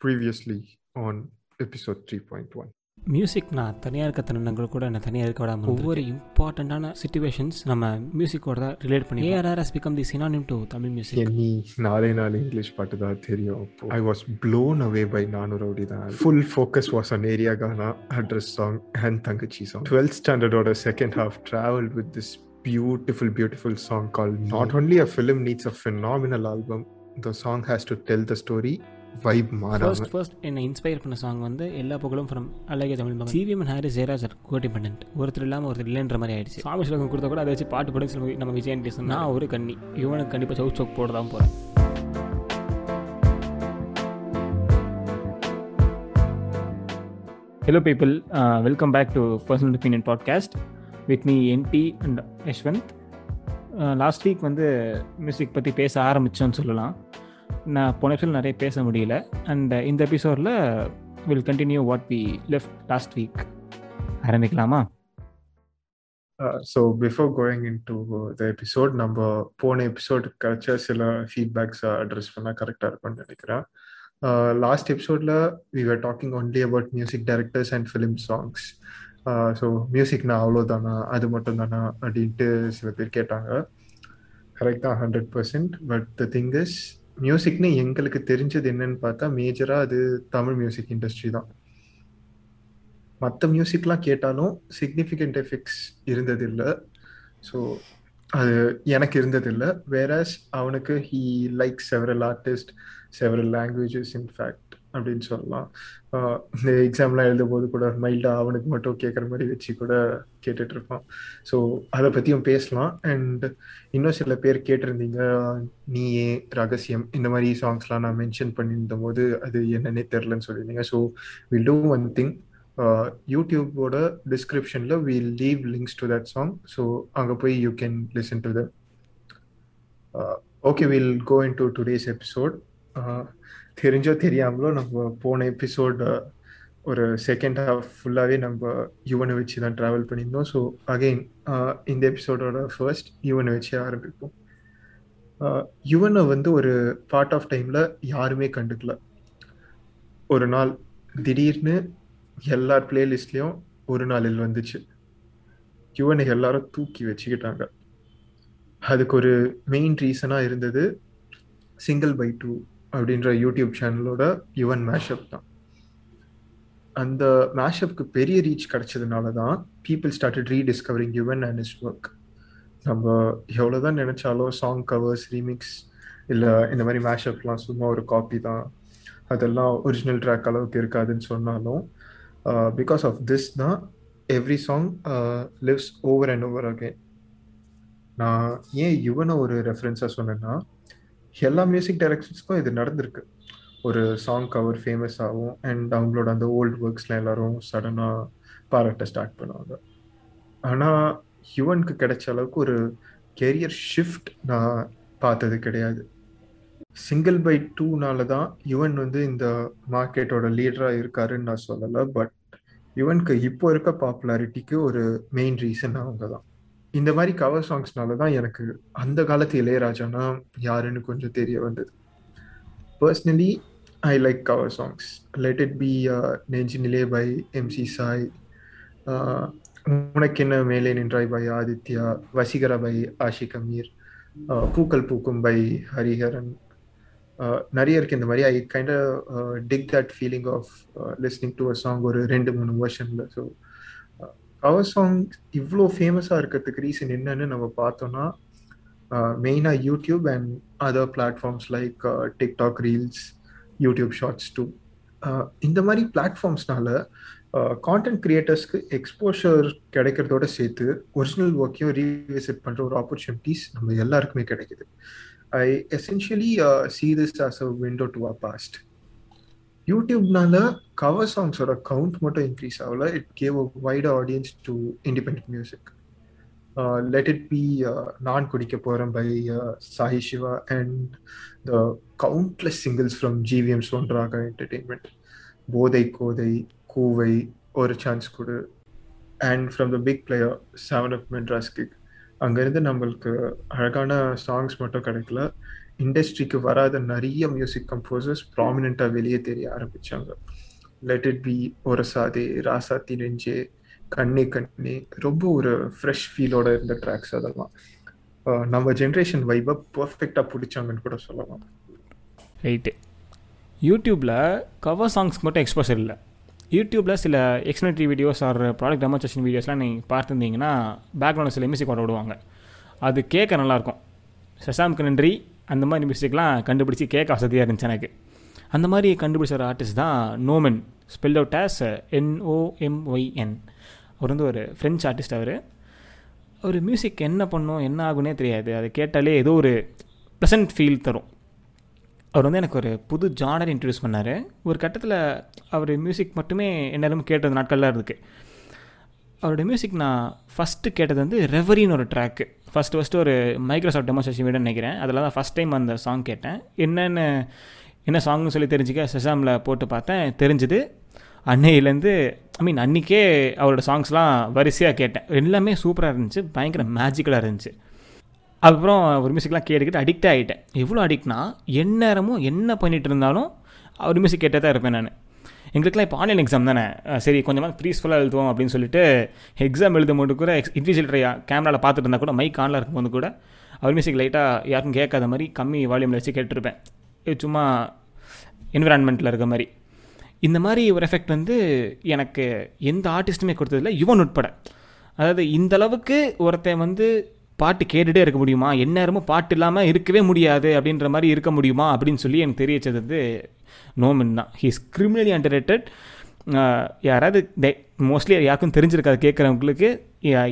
previously on episode 3.1. Music நான் தனியாக இருக்க தருணங்கள் கூட என்ன தனியாக இருக்க விடாம ஒவ்வொரு இம்பார்ட்டண்ட்டான சுச்சுவேஷன்ஸ் நம்ம மியூசிக்கோட தான் ரிலேட் பண்ணி ARR has become the synonym to Tamil music நீ நாலே நாலு இங்கிலீஷ் பாட்டு தான் தெரியும் I was blown away by Naanu Rowdy தான். Full focus was on area gaana address song and thangachi song twelfth ஸ்டாண்டர்டோட second half travel with this beautiful beautiful song call not only a film needs a phenomenal album. The song has to tell the story. Vibe மாறாம. First என்னை inspire பண்ண song வந்து எல்லா புகழும் from அழகிய Tamil Magan CVM and Harris Jayaraj are codependent ஒருத்தர் இல்லாமல் ஒருத்தர் இல்லைன்ற மாதிரி ஆயிடுச்சு. சாமி ஸ்லோகம் கொடுத்தா கூட அதை வச்சு பாட்டு படம் சொல்லி நம்ம விஜயன் சொன்னா நான் ஒரு கண்ணி இவனுக்கு கண்டிப்பாக சவுக் சவுக் போட தான் போகிறேன் people. Uh, welcome back to Personal Opinion Podcast. With me, NT and Yashwant. Last week வந்து மியூசிக் பற்றி பேச ஆரம்பித்தோன்னு சொல்லலாம். நான் போன எபிசோட் நிறைய பேச முடியல. அண்ட் இந்த எபிசோடில் will continue what we left last week ஆரம்பிக்கலாமா? So before going in to the episode நம்ம போன எபிசோட் கிடைச்ச சில ஃபீட்பேக்ஸ் அட்ரஸ் பண்ணால் கரெக்டாக இருக்கும்னு நினைக்கிறேன். லாஸ்ட் எபிசோடில் we are talking only about music directors and film songs so மியூசிக்னா அவ்வளோதானா அது மட்டும் தானா அப்படின்ட்டு சில பேர் கேட்டாங்க. கரெக்டாக hundred percent but the thing is மியூசிக்னு எங்களுக்கு தெரிஞ்சது என்னன்னு பார்த்தா மேஜராக அது தமிழ் மியூசிக் இண்டஸ்ட்ரி தான். மற்ற மியூசிக்லாம் கேட்டாலும் சிக்னிஃபிகண்ட் எஃபெக்ட்ஸ் இருந்ததில்லை. ஸோ அது எனக்கு இருந்ததில்லை. வேற அவனுக்கு he like several artist several languages in fact அப்படின்னு சொல்லலாம். இந்த எக்ஸாம்லாம் எழுதும் போது கூட மைல்டாக அவனுக்கு மட்டும் கேட்குற மாதிரி வச்சு கூட கேட்டுட்டு இருப்பான். ஸோ அதை பற்றியும் பேசலாம். அண்ட் இன்னும் சில பேர் கேட்டிருந்தீங்க நீயே ரகசியம்? இந்த மாதிரி சாங்ஸ்லாம் நான் மென்ஷன் பண்ணியிருந்த போது அது என்னன்னே தெரிலன்னு சொல்லியிருந்தீங்க. So will do one thing யூடியூபோட டிஸ்கிரிப்ஷனில் we leave links to that song so அங்கே போய் you can listen to the okay will go in to today's episode தெரிஞ்சோ தெரியாமலோ நம்ம போன எபிசோட் ஒரு செகண்ட் ஹாஃப் ஃபுல்லாகவே நம்ம யுவனை வச்சு தான் ட்ராவல் பண்ணியிருந்தோம். ஸோ அகெயின் இந்த எபிசோடோட ஃபர்ஸ்ட் யுவனை வச்சு ஆரம்பிப்போம். யுவனை வந்து ஒரு பார்ட் ஆஃப் டைமில் யாருமே கண்டுக்கல. ஒரு நாள் திடீர்னு எல்லார் பிளேலிஸ்ட்லேயும் ஒரு நாளில் வந்துச்சு. யுவனை எல்லாரும் தூக்கி வச்சுக்கிட்டாங்க. அதுக்கு ஒரு மெயின் ரீசனாக இருந்தது சிங்கிள் பை டூ அப்படின்ற யூடியூப் சேனலோட யுவன் மேஷப் தான். அந்த மேஷப்க்கு பெரிய ரீச் கிடைச்சதுனால தான் people started rediscovering Yuvan and his work நம்ம எவ்வளோதான் நினைச்சாலும் சாங் கவர்ஸ் ரீமிக்ஸ் இல்லை இந்த மாதிரி மேஷப்லாம் சும்மா ஒரு காப்பி தான். அதெல்லாம் ஒரிஜினல் ட்ராக் அளவுக்கு இருக்காதுன்னு சொன்னாலும் பிகாஸ் ஆஃப் திஸ் தான் every song lives over and over again நான் ஏன் யுவனை ஒரு ரெஃபரன்ஸாக சொன்னேன்னா எல்லா மியூசிக் டைரக்ஷன்ஸ்க்கும் இது நடந்திருக்கு. ஒரு சாங் கவர் ஃபேமஸ் ஆகும் அண்ட் அவங்களோட அந்த ஓல்டு ஒர்க்ஸ்லாம் எல்லாரும் சடனாக பாராட்ட ஸ்டார்ட் பண்ணுவாங்க. ஆனால் யுவனுக்கு கிடைச்ச அளவுக்கு ஒரு கெரியர் ஷிஃப்ட் நான் பார்த்தது கிடையாது. சிங்கிள் பை டூனால தான் யுவன் வந்து இந்த மார்க்கெட்டோட லீடராக இருக்காருன்னு நான் சொல்லலை பட் யுவனுக்கு இப்போ இருக்க பாப்புலாரிட்டிக்கு ஒரு மெயின் ரீசன் அவங்க தான். இந்த மாதிரி கவர் சாங்ஸ்னால தான் எனக்கு அந்த காலத்து இளையராஜானா யாருன்னு கொஞ்சம் தெரிய வந்தது. Personally I like cover songs let it be Nenjinile by MC Sai Unakkenna Mele Nindraai by Adithya Vaseegara by Ashiq Ameer uh, Pookkal Pookkum by Hariharan. Uh, நிறைய இருக்கு இந்த மாதிரி. I kind dig that feeling of listening to a song ஒரு ரெண்டு மூணு வேர்ஷனில் so cover song இவ்வளோ ஃபேமஸாக இருக்கிறதுக்கு ரீசன் என்னன்னு நம்ம பார்த்தோம்னா மெயினாக YouTube and other platforms like TikTok reels YouTube shorts too இந்த மாதிரி பிளாட்ஃபார்ம்ஸ்னால கான்டென்ட் கிரியேட்டர்ஸ்க்கு எக்ஸ்போஷர் கிடைக்கிறதோட சேர்த்து ஒரிஜினல் ஒர்க்கையும் ரீவிசிட் பண்ணுற ஒரு ஆப்பர்ச்சுனிட்டிஸ் நம்ம எல்லாருக்குமே கிடைக்குது. I essentially see this as a window to a past யூடியூப்னால cover சாங்ஸோட கவுண்ட் மட்டும் இன்க்ரீஸ் ஆகல. It gave a wide audience to independent music let it be Naan Kudikka Pogiren by Sai Siva and the countless singles from GVM சோன்றாக entertainment போதை கோதை கூவை Oru chance Kodu and from the big player seven up Madras gig அங்கேருந்து நம்மளுக்கு அழகான songs மட்டும் கிடைக்கல. இண்டஸ்ட்ரிக்கு வராத நிறைய music composers ப்ராமினெண்ட்டாக வெளியே தெரிய ஆரம்பித்தாங்க let it be Orasaadhe Raasaathi Nenje Kanne Kanne ரொம்ப ஒரு ஃப்ரெஷ் ஃபீலோட இருந்த ட்ராக்ஸ் அதெல்லாம். நம்ம ஜென்ரேஷன் வைப்பை பர்ஃபெக்டாக பிடிச்சாங்கன்னு கூட சொல்லலாம். ரைட்டு யூடியூப்பில் கவர் சாங்ஸ் மட்டும் எக்ஸ்போசர் இல்லை. யூடியூப்பில் சில explanatory videos or product demonstration வீடியோஸ்லாம் நீங்கள் பார்த்துருந்தீங்கன்னா பேக்ரவுண்டில் சில மியூசிக் ஓட விடுவாங்க. அது கேட்க நல்லாயிருக்கும். சசாம்க்கு நன்றி. அந்த மாதிரி மிஸ்டேக்லாம் கண்டுபிடிச்சி கேட்க வசதியாக இருந்துச்சு எனக்கு. அந்த மாதிரி கண்டுபிடிச்ச ஒரு ஆர்டிஸ்ட் தான் Nomyn spell out as N O M Y N அவர் வந்து ஒரு ஃப்ரெஞ்ச் ஆர்டிஸ்ட் அவர். ஒரு மியூசிக் என்ன பண்ணும் என்ன ஆகுனே தெரியாது. அதை கேட்டாலே ஏதோ ஒரு ப்ளசன்ட் ஃபீல் தரும். அவர் வந்து எனக்கு ஒரு புது ஜானர் இன்ட்ரடியூஸ் பண்ணார். ஒரு கட்டத்தில் அவர் மியூசிக் மட்டுமே எந்நேரமும் கேட்டது நாட்கள்லாம் இருக்குது அவருடைய மியூசிக் நான் ஃபஸ்ட்டு கேட்டது வந்து ரெவரின்னு ஒரு ட்ராக்கு ஃபஸ்ட்டு ஃபஸ்ட்டு ஒரு மைக்ரோசாஃப்ட் டெமோஸ்ட்ரேஷன் வீடுன்னு நினைக்கிறேன். அதில் தான் ஃபஸ்ட் டைம் அந்த சாங் கேட்டேன். என்னென்ன என்ன சாங்னு சொல்லி தெரிஞ்சுக்க செசாமில் போட்டு பார்த்தேன். தெரிஞ்சுது. அன்னையிலேருந்து ஐ மீன் அன்றைக்கே அவரோட சாங்ஸ்லாம் வரிசையாக கேட்டேன். எல்லாமே சூப்பராக இருந்துச்சு. பயங்கர மேஜிக்கலாக இருந்துச்சு. அப்புறம் ஒரு மியூசிக்லாம் கேட்டுக்கிட்டு அடிக்ட் ஆகிட்டேன் எவ்வளோ அடிக்ட்னா எந்நேரமும் என்ன பண்ணிகிட்டு இருந்தாலும் அவர் மியூசிக் கேட்டே தான் இருப்பேன் நான். எங்களுக்குலாம் இப்போ ஆன்லைன் எக்ஸாம் தானே? சரி கொஞ்சமாக ப்ரீஸ்ஃபுல்லாக எழுதுவோம் அப்படின்னு சொல்லிட்டு எக்ஸாம் எழுதும் போது கூட எக்ஸ் இன்விஜிலேட்டர் கேமராவில் பார்த்துட்டு இருந்தால் கூட மைக் ஆனில் இருக்கும்போது கூட அவர் மியூசிக் லைட்டாக யாருக்கும் கேட்காத மாதிரி கம்மி வால்யூமில் வச்சு கேட்டிருப்பேன். சும்மா என்விரான்மெண்ட்டில் இருக்க மாதிரி. இந்த மாதிரி ஒரு எஃபெக்ட் வந்து எனக்கு எந்த ஆர்டிஸ்ட்டுமே கொடுத்ததில்ல. யுவன் உட்பட. அதாவது இந்த அளவுக்கு ஒருத்தன் வந்து பாட்டு கேட்டுகிட்டே இருக்க முடியுமா? எந்நேரமும் பாட்டு இல்லாமல் இருக்கவே முடியாது அப்படின்ற மாதிரி இருக்க முடியுமா? அப்படின்னு சொல்லி எனக்கு தெரிய வச்சது வந்து நோமன் தான் ஹீஸ் கிரிமினலி அண்டர்ரேட்டட் யாராவது மோஸ்ட்லி யாருக்கும் தெரிஞ்சிருக்காது கேட்குறவங்களுக்கு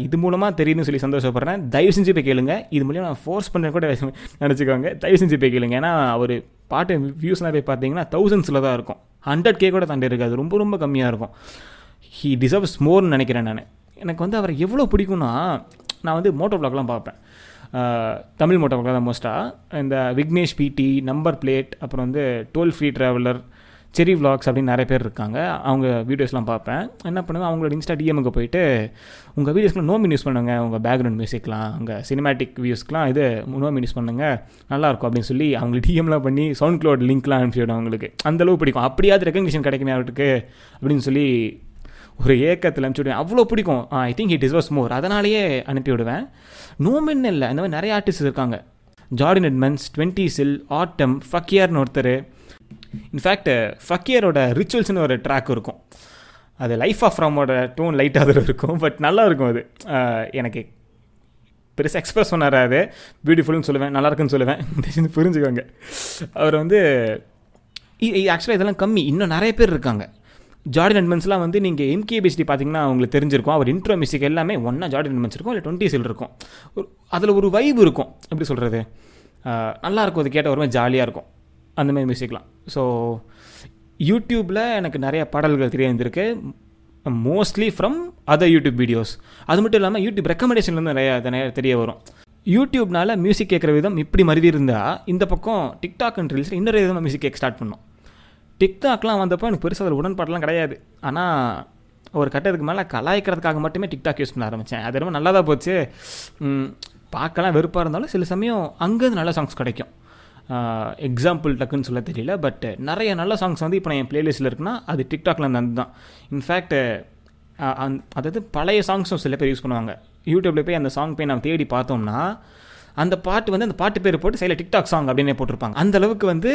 இது மூலமாக தெரியுதுன்னு சொல்லி சந்தோஷப்படுறேன். தயவு செஞ்சு போய் கேளுங்க. இது மூலியம் நான் ஃபோர்ஸ் பண்ண கூட நினச்சிக்கோங்க. தயவு செஞ்சு போய் கேளுங்க. ஏன்னா அவர் பாட்டு வியூஸ்லாம் போய் பார்த்தீங்கன்னா தௌசண்ட்ஸில் தான் இருக்கும். ஹண்ட்ரட் கே கூட தாண்டி இருக்காது. ரொம்ப ரொம்ப கம்மியாக இருக்கும். ஹீ டிசர்வ்ஸ் மோர்னு நினைக்கிறேன் நான். எனக்கு வந்து அவரை எவ்வளோ பிடிக்கும்னா நான் வந்து மோட்டோ பிளாக்லாம் பார்ப்பேன். தமிழ் மோட்டோ பிளாக் தான் மோஸ்ட்டாக இந்த விக்னேஷ் பிடி நம்பர் பிளேட் அப்புறம் வந்து டோல் ஃப்ரீ ட்ராவலர் செரி விளாக்ஸ் அப்படின்னு நிறைய பேர் இருக்காங்க. அவங்க வீடியோஸ்லாம் பார்ப்பேன். என்ன பண்ணுவேன்? அவங்களோட இன்ஸ்டா டிஎம்க்கு போயிட்டு உங்கள் வீடியோஸ்லாம் நோமின் யூஸ் பண்ணுங்க. உங்கள் பேக்ரவுண்ட் மியூசிக்லாம் உங்கள் சினிமேட்டிக் வியூஸ்க்குலாம் இது நோமின் யூஸ் பண்ணுங்கள் நல்லாயிருக்கும் அப்படின்னு சொல்லி அவங்க டிஎம்லாம் பண்ணி சவுண்ட் க்ளோட் லிங்க்லாம் அனுப்பிச்சிவிடும் அவங்களுக்கு. அந்தளவு பிடிக்கும். அப்படியாவது ரெக்கக்னிஷன் கிடைக்குமே அவருக்கு அப்படின்னு சொல்லி ஒரு ஏக்கத்தில் அனுப்பிச்சுடுவேன் அவ்வளோ பிடிக்கும். I think it is was more அதனாலேயே அனுப்பி விடுவேன். நோமின் இல்லை. அந்த மாதிரி நிறைய ஆர்டிஸ்ட் இருக்காங்க. ஜார்டின் எட்மன்ஸ் டுவெண்ட்டி சில் ஆட்டம் ஃபக்கியார்னு ஒருத்தர். இன்ஃபேக்ட் ஃபக்கியரோட ரிச்சுவல்ஸ்னு ஒரு ட்ராக் இருக்கும். அது லைஃப் ஆஃப் ஃப்ரமோட டோன் லைட்டாக அதில் இருக்கும். பட் நல்லா இருக்கும் அது. எனக்கு பெருசாக எக்ஸ்பிரஸ் பண்ணார் அது? பியூட்டிஃபுல்னு சொல்லுவேன். நல்லா இருக்குன்னு சொல்லுவேன். புரிஞ்சுக்கோங்க. அவர் வந்து ஆக்சுவலாக இதெல்லாம் கம்மி. இன்னும் நிறைய பேர் இருக்காங்க. ஜார்டன் எட்மன்ஸ்லாம் வந்து நீங்கள் எம்கேபிஎஸ்டி பார்த்தீங்கன்னா அவங்களுக்கு தெரிஞ்சிருக்கும். அவர் இன்ட்ரோ மியூசிக் எல்லாமே ஒன்றா ஜார்டன் எட்மன்ஸ் இருக்கும் இல்லை டுவெண்ட்டி சில் இருக்கும். ஒரு அதில் ஒரு வைப் இருக்கும். எப்படி சொல்கிறது நல்லாயிருக்கும் அது கேட்ட ஒருமே ஜாலியாக இருக்கும். அந்த மாதிரி மியூசிக்லாம் ஸோ யூடியூப்பில் எனக்கு நிறைய பாடல்கள் தெரிய வந்திருக்கு mostly from other YouTube videos அது மட்டும் இல்லாமல் யூடியூப் ரெக்கமெண்டேஷன்லேருந்து நிறைய நிறைய தெரிய வரும். யூடியூப்னால மியூசிக் கேட்குற விதம் இப்படி மருவி இருந்தால் இந்த பக்கம் டிக்டாக் அண்ட் ரீல்ஸில் இன்னொரு விதமாக மியூசிக் கேட்க ஸ்டார்ட் பண்ணோம். டிக்டாக்லாம் வந்தப்போ எனக்கு பெருசாக ஒரு உடன்பாடெலாம் கிடையாது. ஆனால் ஒரு கட்டத்துக்கு மேலே கலாய்க்கிறதுக்காக மட்டுமே டிக்டாக் யூஸ் பண்ண ஆரம்பித்தேன் அது ரொம்ப நல்லா தான் போச்சு பார்க்கலாம் வெறுப்பாக இருந்தாலும் சில சமயம் அங்கேருந்து நல்ல சாங்ஸ் கிடைக்கும். எக்ஸாம்பிள் டக்குன்னு சொல்ல தெரியல பட் நிறைய நல்ல சாங்ஸ் வந்து இப்போ நான் என் பிளேலிஸ்ட்டில் இருக்குன்னா அது டிக்டாக்ல இருந்து தான். இன்ஃபேக்ட் அதாவது பழைய சாங்ஸும் சில பேர் யூஸ் பண்ணுவாங்க. யூடியூப்பில் போய் அந்த சாங் போய் நம்ம தேடி பார்த்தோம்னா அந்த பாட்டு வந்து அந்த பாட்டு பேர் போட்டு சைடில் டிக்டாக் சாங் அப்படின்னே போட்டிருப்பாங்க. அந்த அளவுக்கு வந்து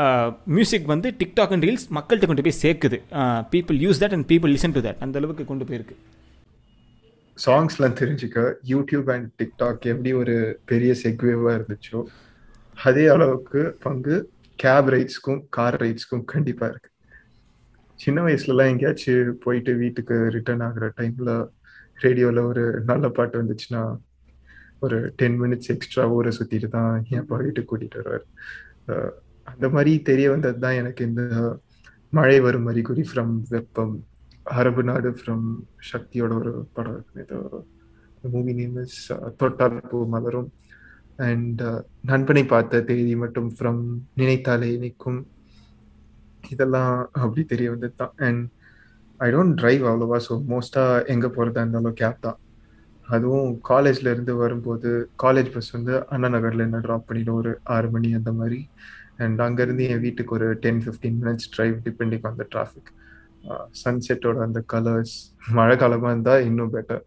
Uh, மியூசிக் வந்து டிக்டாக் அண்ட் ரீல்ஸ் மக்கள்கிட்ட கொண்டு போய் சேர்க்குது. People use that and people listen to that அந்த அளவுக்கு கொண்டு போயிருக்கு. சாங்ஸ்லாம் தெரிஞ்சுக்க யூடியூப் அண்ட் டிக்டாக் எப்படி ஒரு பெரிய செக்வேவாக இருந்துச்சோ அதே அளவுக்கு பங்கு கேப் ரைட்ஸ்க்கும் கார் ரைட்ஸ்க்கும் கண்டிப்பாக இருக்கு. சின்ன வயசுலலாம் எங்கேயாச்சும் போயிட்டு வீட்டுக்கு ரிட்டர்ன் ஆகுற டைமில் ரேடியோவில் ஒரு நல்ல பாட்டு வந்துச்சுன்னா ஒரு டென் மினிட்ஸ் எக்ஸ்ட்ரா ஊரை சுற்றிட்டு தான் என் அப்பா வீட்டுக்கு கூட்டிகிட்டு வருவார். Uh, அந்த மாதிரி தெரிய வந்தது தான் எனக்கு இந்த மழை வரும் அறிகுறி ஃப்ரம் வெப்பம் அரபு நாடு ஃப்ரம் சக்தியோட ஒரு படம் இருக்கு. ஏதோ மூவி நேம் இஸ் தொட்டால் பூ மலரும். அண்ட் uh, நண்பனை பார்த்த தேதி மட்டும் ஃப்ரம் நினைத்தாலே நிற்கும். இதெல்லாம் அப்படி தெரிய வந்தது தான் அண்ட் ஐ டோன்ட் ட்ரைவ் அவ்வளோவா ஸோ மோஸ்ட்டாக எங்கே போகிறதா இருந்தாலும் கேப் தான். அதுவும் காலேஜ்ல இருந்து வரும்போது காலேஜ் பஸ் வந்து அண்ணா நகர்ல என்ன ட்ராப் பண்ணிடும். ஒரு ஆறு மணி அந்த மாதிரி. அண்ட் அங்கேருந்து என் வீட்டுக்கு ஒரு ten fifteen minutes drive depending on the traffic சன்செட்டோட அந்த கலர்ஸ் மழை காலமாக இருந்தால் இன்னும் பெட்டர்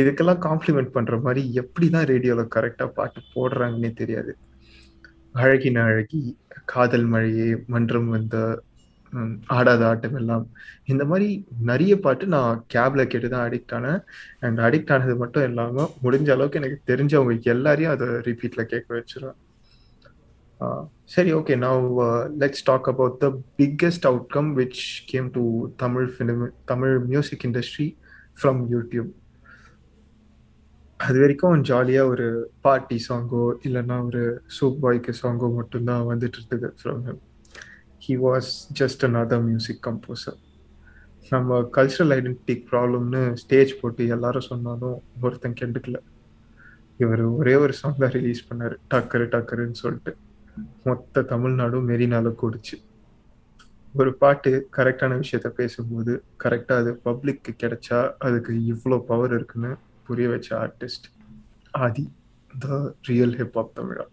இதுக்கெல்லாம் காம்ப்ளிமெண்ட் பண்ணுற மாதிரி எப்படி தான் ரேடியோவில் கரெக்டாக பாட்டு போடுறாங்கன்னே தெரியாது. அழகின அழகி காதல் மழையே மன்றம் வந்த ஆடாத ஆட்டம் எல்லாம். இந்த மாதிரி நிறைய பாட்டு நான் கேப்ல கேட்டு தான் அடிக்ட் ஆனேன். அண்ட் அடிக்ட் ஆனது மட்டும் இல்லாமல் முடிஞ்ச அளவுக்கு எனக்கு தெரிஞ்சவங்க எல்லாரையும் அதை ரிப்பீட்ல கேட்க வச்சிருவேன். சரி ஓகே நான் let's talk about the biggest outcome which came to Tamil film Tamil music industry from YouTube அது வரைக்கும் ஜாலியாக ஒரு பார்ட்டி சாங்கோ இல்லைன்னா ஒரு சூப் பாய்க்கு சாங்கோ மட்டும்தான் வந்துட்டு இருந்தது from him he was just an other music composer நம்ம கல்ச்சரல் ஐடென்டிட்டி ப்ராப்ளம்னு ஸ்டேஜ் போட்டு எல்லாரும் சொன்னாலும் ஒருத்தன் கெண்டுக்கல. இவர் ஒரே ஒரு சாங் தான் ரிலீஸ் பண்ணார். டக்கரு டக்கருன்னு சொல்லிட்டு. மொத்த தமிழ்நாடும் மெரினால கூடுச்சு. ஒரு பாட்டு கரெக்டான விஷயத்த பேசும்போது கரெக்டாக அது பப்ளிக்கு கிடைச்சா அதுக்கு இவ்வளோ பவர் இருக்குன்னு புரிய வச்ச artist Aadhi the real hip hop Tamizha.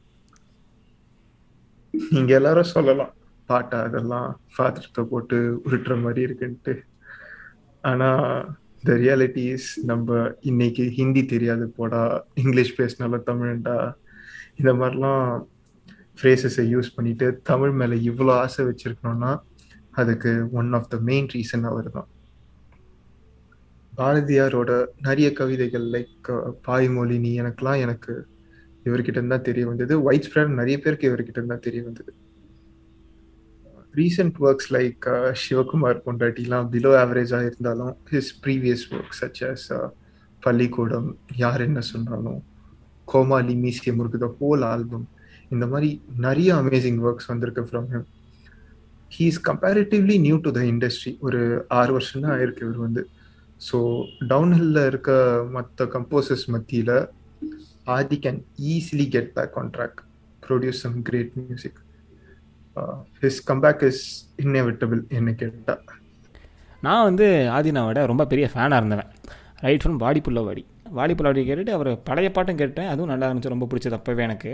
நீங்க எல்லாரும் சொல்லலாம் பாட்டா அதெல்லாம் பாத்திரத்தை போட்டு உருட்டுற மாதிரி இருக்குன்ட்டு. ஆனா த ரியாலிட்டி இஸ் நம்ம இன்னைக்கு ஹிந்தி தெரியாது போடா இங்கிலீஷ் பேசினாலும் தமிழ்டா இந்த மாதிரிலாம் ஃப்ரேசஸை யூஸ் பண்ணிட்டு தமிழ் மேலே இவ்வளோ ஆசை வச்சிருக்கணும்னா அதுக்கு one of the main reason அவர் தான் பாரதியாரோட நிறைய கவிதைகள் லைக் பாய்மொழி நீ எனக்குலாம் எனக்கு இவர்கிட்ட இருந்தால் தெரிய வந்தது. ஒயிட் ஸ்ப்ரெட் நிறைய பேருக்கு இவர்கிட்ட இருந்தால் தெரிய வந்தது. ரீசெண்ட் ஒர்க்ஸ் லைக் சிவகுமார் பொண்டாட்டிலாம் பிலோ ஆவரேஜாக இருந்தாலும் his previous work such as Pallikoodam யார் என்ன சொன்னாலும் Comali Meesaya Murukku the whole album இந்த மாதிரி நிறைய அமேசிங் ஒர்க்ஸ் வந்திருக்கு from him he is comparatively new to the industry ஒரு ஆறு வருஷம் தான் ஆயிருக்கு இவர் வந்து. ஸோ டவுன்ஹில்ல இருக்க மற்ற கம்போசர்ஸ் மத்தியில் Aadhi can easily get back on track produce some great music his comeback is inevitable என்ன கேட்டால் நான் வந்து ஆதினாவோட ரொம்ப பெரிய ஃபேனாக இருந்தவன். ரைட் ஃப்ரம் வாடி. புல்லவாடி வாடி புல்லவாடி கேட்டுட்டு அவர் பழைய பாட்டும் கேட்டேன். அதுவும் நல்லா இருந்துச்சு. ரொம்ப பிடிச்சது அப்போவே எனக்கு.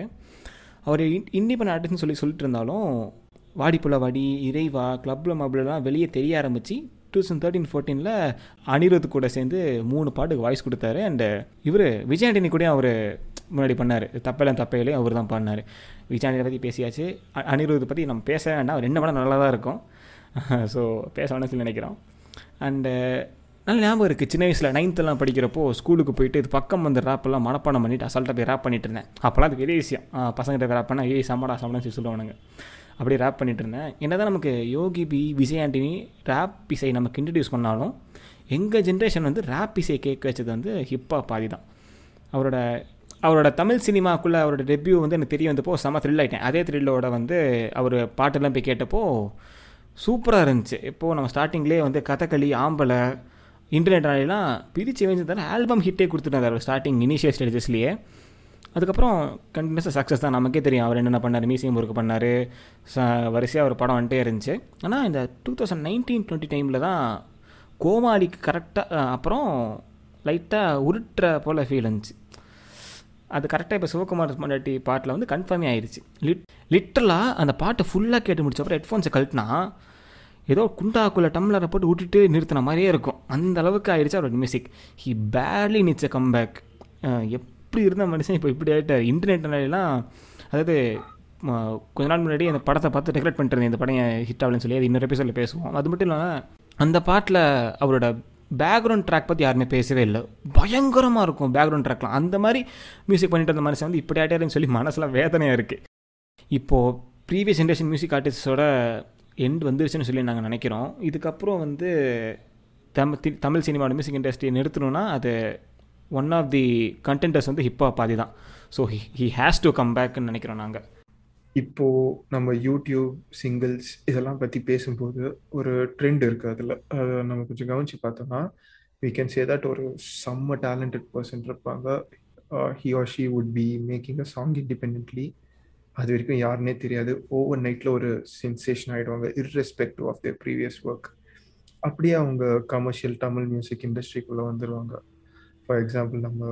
அவர் இண்டிபெண்ட் ஆர்டிஸ்ட்னு சொல்லி சொல்லிட்டு இருந்தாலும் வாடி புள்ளவாடி இறைவா கிளப்ல மப்ளெலாம் வெளியே தெரிய ஆரம்பித்து டூ தௌசண்ட் தேர்ட்டின் ஃபோர்டீனில் அனிருத் கூட சேர்ந்து மூணு பாட்டுக்கு வாய்ஸ் கொடுத்தாரு. அண்டு இவர் விஜய் ஆண்டனி கூட அவர் முன்னாடி பண்ணார். தப்பெல்லாம் தப்பையிலையும் அவர் தான் பண்ணார். விஜய் பற்றி பேசியாச்சு. அனிருத் பற்றி நம்ம பேச வேண்டாம். அவர் என்ன பண்ணால் நல்லா தான் இருக்கும். ஸோ பேச வேணாம் சொல்லி நினைக்கிறோம். அண்டு நல்ல ஞாபகம் இருக்குது சின்ன வயசில் நைன்த்தெல்லாம் படிக்கிறப்போ ஸ்கூலுக்கு போயிட்டு இது பக்கம் வந்து ராப்பெல்லாம் மனப்பாடம் பண்ணிவிட்டு அசால்ட்டாக போய் ரேப் பண்ணிட்டு இருந்தேன். அப்போலாம் அது பெரிய விஷயம். பசங்கிட்ட ரேப் பண்ணால் ஏய் சமடா சமடான்னு சொல்லி சொல்லுவானுங்க. அப்படியே ரேப் பண்ணிட்டு இருந்தேன். என்ன தான் நமக்கு யோகி பி விஜய் ஆண்டனி ரேப் இசை நமக்கு இன்ட்ரடியூஸ் பண்ணாலும் எங்கள் ஜென்ரேஷன் வந்து ரேப் இசை கேட்க வச்சது வந்து ஹிப்ஹாப் பாதி தான் அவரோட அவரோட தமிழ் சினிமாக்குள்ளே அவரோட டெபியூ வந்து எனக்கு தெரிய வந்தப்போ செம்ம த்ரில் ஆகிட்டேன் அதே த்ரில்லோட வந்து அவர் பாட்டெல்லாம் போய் கேட்டப்போ சூப்பராக இருந்துச்சு. இப்போது நம்ம ஸ்டார்டிங்லேயே வந்து கதகளி ஆம்பளை இன்டர்நெட் ஆலையெல்லாம் பிரித்து வைஞ்சு ஆல்பம் ஹிட்டே கொடுத்துட்டார் ஸ்டார்டிங் இனிஷியல் ஸ்டேஜஸ்லேயே அதுக்கப்புறம் கண்டினியூஸாக சக்ஸஸ் தான். நமக்கே தெரியும் அவர் என்னென்ன பண்ணார் மியூசியம் ஒர்க் பண்ணார் ச வரிசையாக ஒரு படம் வந்துட்டே இருந்துச்சு. ஆனால் இந்த டூ தௌசண்ட் நைன்டீன் டுவெண்ட்டி டைமில் தான் கோமாளிக்கு கரெக்டாக அப்புறம் லைட்டாக உருட்டுற போல் ஃபீல் இருந்துச்சு. அது கரெக்டாக இப்போ சிவகுமார் மண்டாட்டி பாட்டில் வந்து கன்ஃபார்மே ஆயிடுச்சு லிட் லிட்டரலாக அந்த பாட்டை ஃபுல்லாக கேட்டு முடிச்சப்பறம் ஹெட்ஃபோன்ஸை கழட்டினா ஏதோ குண்டாக்குள்ள டம்ளரை போட்டு விட்டுட்டு நிறுத்தின மாதிரியே இருக்கும். அந்த அளவுக்கு ஆயிடுச்சு அவரோட music he badly needs a comeback எப்படி இருந்த மனுஷன் இப்போ இப்படி ஆகிட்டார் இன்டர்நெட்லாம் அதாவது கொஞ்ச நாள் முன்னாடி அந்த படத்தை பார்த்து டெக்ரேட் பண்ணிட்டு இருந்தேன். இந்த படம் ஹிட் ஆகலன்னு சொல்லி அது இன்னொரு எபிசோடில் பேசுவோம். அது மட்டும் இல்லாமல் அந்த பாட்டில் அவரோட பேக்ரவுண்ட் ட்ராக் பற்றி யாருமே பேசவே இல்லை. பயங்கரமாக இருக்கும் பேக்ரவுண்ட் ட்ராக்லாம் அந்த மாதிரி மியூசிக் பண்ணிட்டு இருந்த மனுஷன் வந்து இப்படி ஆகிட்டாருன்னு சொல்லி மனசில் வேதனையாக இருக்குது இப்போது ப்ரீவியஸ் ஜென்ரேஷன் மியூசிக் ஆர்டிஸ்டோட எண்ட் வந்துருச்சுன்னு சொல்லி நாங்கள் நினைக்கிறோம். இதுக்கப்புறம் வந்து தமிழ் தமிழ் சினிமாவோட மியூசிக் இண்டஸ்ட்ரியை நிறுத்தணும்னா அது ஒன் ஆஃப் தி கண்டென்டர்ஸ் வந்து ஹிப்ஹாப் பாதி தான் so he he has to come பேக்னு நினைக்கிறோம் நாங்கள் இப்போது நம்ம யூடியூப் சிங்கிள்ஸ் இதெல்லாம் பற்றி பேசும்போது ஒரு ட்ரெண்ட் இருக்குது அதில். அதை நம்ம கொஞ்சம் கவனித்து பார்த்தோம்னா வி கேன் சே தட் ஒரு செம்ம டேலண்டட் பர்சன் இருப்பாங்க. He or she would be making a song independently அது வரைக்கும் யாருன்னே தெரியாது. ஓவர் நைட்டில் ஒரு சென்சேஷன் ஆகிடுவாங்க irrespective of their previous work அப்படியே அவங்க கமர்ஷியல் தமிழ் மியூசிக் இண்டஸ்ட்ரிக்குள்ளே வந்துடுவாங்க ஃபார் எக்ஸாம்பிள் நம்ம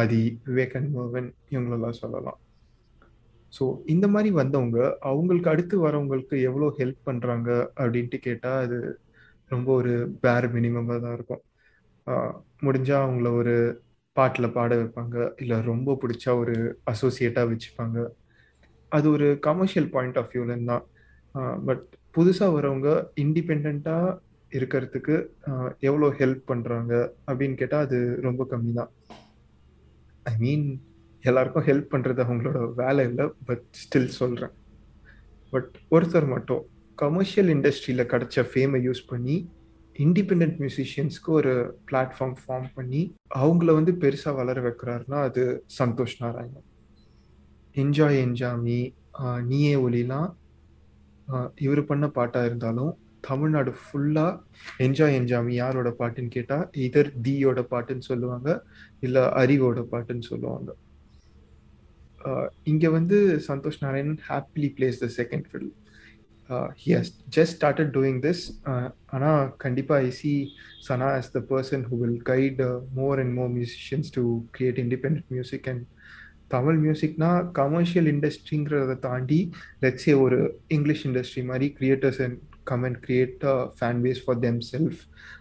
ஆதி விவேகன் மோகன் இவங்களெல்லாம் சொல்லலாம். ஸோ இந்த மாதிரி வந்தவங்க அவங்களுக்கு அடுத்து வரவங்களுக்கு எவ்வளோ ஹெல்ப் பண்ணுறாங்க அப்படின்ட்டு கேட்டால் அது ரொம்ப ஒரு பேர் மினிமமாக தான் இருக்கும். முடிஞ்சால் அவங்கள ஒரு பாட்டில் பாட வைப்பாங்க. இல்லை ரொம்ப பிடிச்சா ஒரு அசோசியேட்டாக வச்சுப்பாங்க. அது ஒரு கமர்ஷியல் பாயிண்ட் ஆஃப் வியூலேருந்து தான் பட் புதுசாக வரவங்க இண்டிபெண்ட்டாக இருக்கிறதுக்கு எவ்வளோ ஹெல்ப் பண்ணுறாங்க அப்படின்னு கேட்டால் அது ரொம்ப கம்மி தான் ஐ மீன் எல்லாருக்கும் ஹெல்ப் பண்ணுறது அவங்களோட வேலை இல்லை பட் ஸ்டில் சொல்கிறேன் பட் ஒருத்தர் மட்டும் கமர்ஷியல் இண்டஸ்ட்ரியில் கிடச்ச ஃபேமை யூஸ் பண்ணி இண்டிபெண்ட் மியூசிஷியன்ஸ்க்கு ஒரு பிளாட்ஃபார்ம் ஃபார்ம் பண்ணி அவங்கள வந்து பெருசாக வளர வைக்கிறாருன்னா அது சந்தோஷ் நாராயணன். என்ஜாய் என்ஜாமி நீயே ஒலிலாம் இவர் பண்ண பாட்டாக இருந்தாலும் தமிழ்நாடு ஃபுல்லாக என்ஜாய் என்ஜாமி யாரோட பாட்டுன்னு கேட்டால் இதர் தீயோட பாட்டுன்னு சொல்லுவாங்க இல்லை அறிவோட பாட்டுன்னு சொல்லுவாங்க. இங்கே வந்து Santhosh Narayanan happily plays the second fiddle he has just started doing this ஆனால் கண்டிப்பாக I see Sana as the person who will guide more and more musicians to create independent music and Tamil மியூசிக்னா commercial இண்டஸ்ட்ரிங்கிறத தாண்டி let's say ஒரு English industry மாதிரி creators and come and create fan base for them self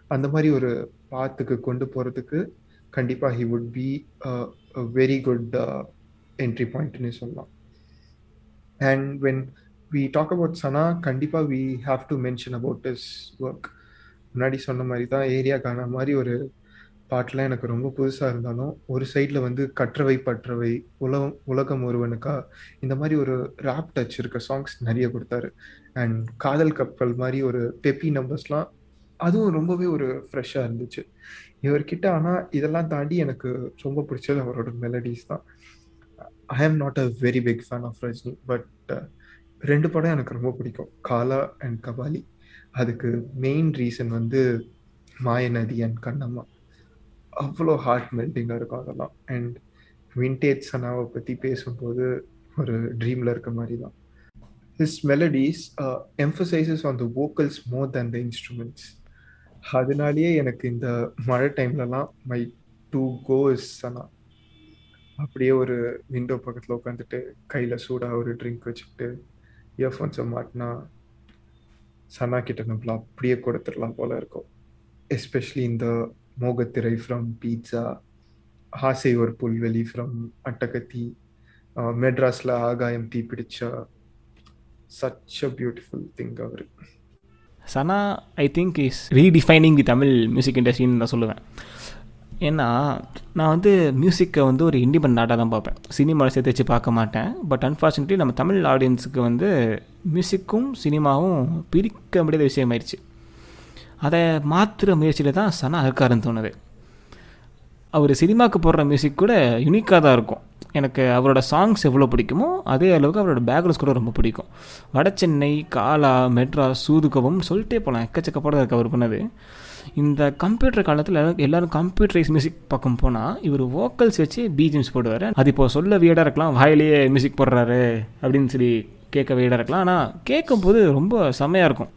அந்த மாதிரி ஒரு பாத்துக்கு கொண்டு போகிறதுக்கு கண்டிப்பாக he would be very good entry பாயிண்ட்னு சொல்லலாம். And when we talk about Sana கண்டிப்பாக we have to mention about his work முன்னாடி சொன்ன மாதிரி தான் ஏரியா மாதிரி ஒரு பாட்டெலாம் எனக்கு ரொம்ப புதுசாக இருந்தாலும் ஒரு சைடில் வந்து கற்றவை பற்றவை உலகம் உலகம் ஒருவனுக்கா இந்த மாதிரி ஒரு ரேப் டச் இருக்க சாங்ஸ் நிறைய கொடுத்தாரு. அண்ட் காதல் கப்பல் மாதிரி ஒரு பெப்பி நம்பர்ஸ்லாம் அதுவும் ரொம்பவே ஒரு ஃப்ரெஷ்ஷாக இருந்துச்சு. இவர்கிட்ட ஆனால் இதெல்லாம் தாண்டி எனக்கு ரொம்ப பிடிச்சது அவரோட மெலடிஸ் தான். I am not a very big fan of Rajini but ரெண்டு படம் எனக்கு ரொம்ப பிடிக்கும். காலா அண்ட் கபாலி அதுக்கு மெயின் ரீசன் வந்து மாயநதி அண்ட் கண்ணம்மா அவ்வளோ ஹார்ட் மெல்டிங்காக இருக்கும் அதெல்லாம். அண்ட் விண்டேஜ் சனாவை பற்றி பேசும்போது ஒரு ட்ரீமில் இருக்க மாதிரி தான் his melodies emphasises on the vocals more than the instruments அதனாலேயே எனக்கு இந்த மழை டைம்லலாம் my to go is Sana. அப்படியே ஒரு விண்டோ பக்கத்தில் உட்காந்துட்டு கையில் சூடாக ஒரு ட்ரிங்க் வச்சுக்கிட்டு இயர்ஃபோன்ஸை மாட்டினா சனா கிட்ட நம்மள அப்படியே கொடுத்துடலாம் போல இருக்கும். எஸ்பெஷலி இந்த மோகத்திரை ஃப்ரம் பீட்சா ஆசை ஒரு புல்வெளி ஃப்ரம் அட்டகத்தி மெட்ராஸில் Aagayam Theepidicha such a beautiful thing our. Sana I think is redefining the Tamil music இண்டஸ்ட்ரின்னு நான் சொல்லுவேன். ஏன்னா நான் வந்து மியூசிக்கை வந்து ஒரு இண்டிபெண்ட் நாட்டாக தான் பார்ப்பேன். சினிமாவில் சேர்த்து வச்சு பார்க்க மாட்டேன். பட் அன்ஃபார்ச்சுனேட்லி நம்ம தமிழ் ஆடியன்ஸுக்கு வந்து மியூசிக்கும் சினிமாவும் பிரிக்க முடியாத விஷயமாயிருச்சு. அதை மாற்றுற முயற்சியில் தான் சனா இருக்காருன்னு தோணுது. அவர் சினிமாவுக்கு போடுற மியூசிக் கூட யூனிக்காக தான் இருக்கும். எனக்கு அவரோட சாங்ஸ் எவ்வளோ பிடிக்குமோ அதே அளவுக்கு அவரோட பேக்ரவுண்ட்ஸ் கூட ரொம்ப பிடிக்கும். வட சென்னை காலா மெட்ராஸ் சூதுகவும் சொல்லிட்டே போகலாம் எக்கச்சக்க படம் இருக்குது அவர் பண்ணது. இந்த கம்ப்யூட்டர் காலத்தில் எல்லோரும் கம்ப்யூட்டரைஸ் மியூசிக் பக்கம் போனால் இவர் வோக்கல்ஸ் வச்சு பீஜிம்ஸ் போடுவார். அது இப்போ சொல்ல வீடாக இருக்கலாம். வாயிலேயே மியூசிக் போடுறாரு அப்படின்னு சொல்லி கேட்க வீடாக இருக்கலாம். ஆனால் கேட்கும்போது ரொம்ப செம்மையாக இருக்கும்.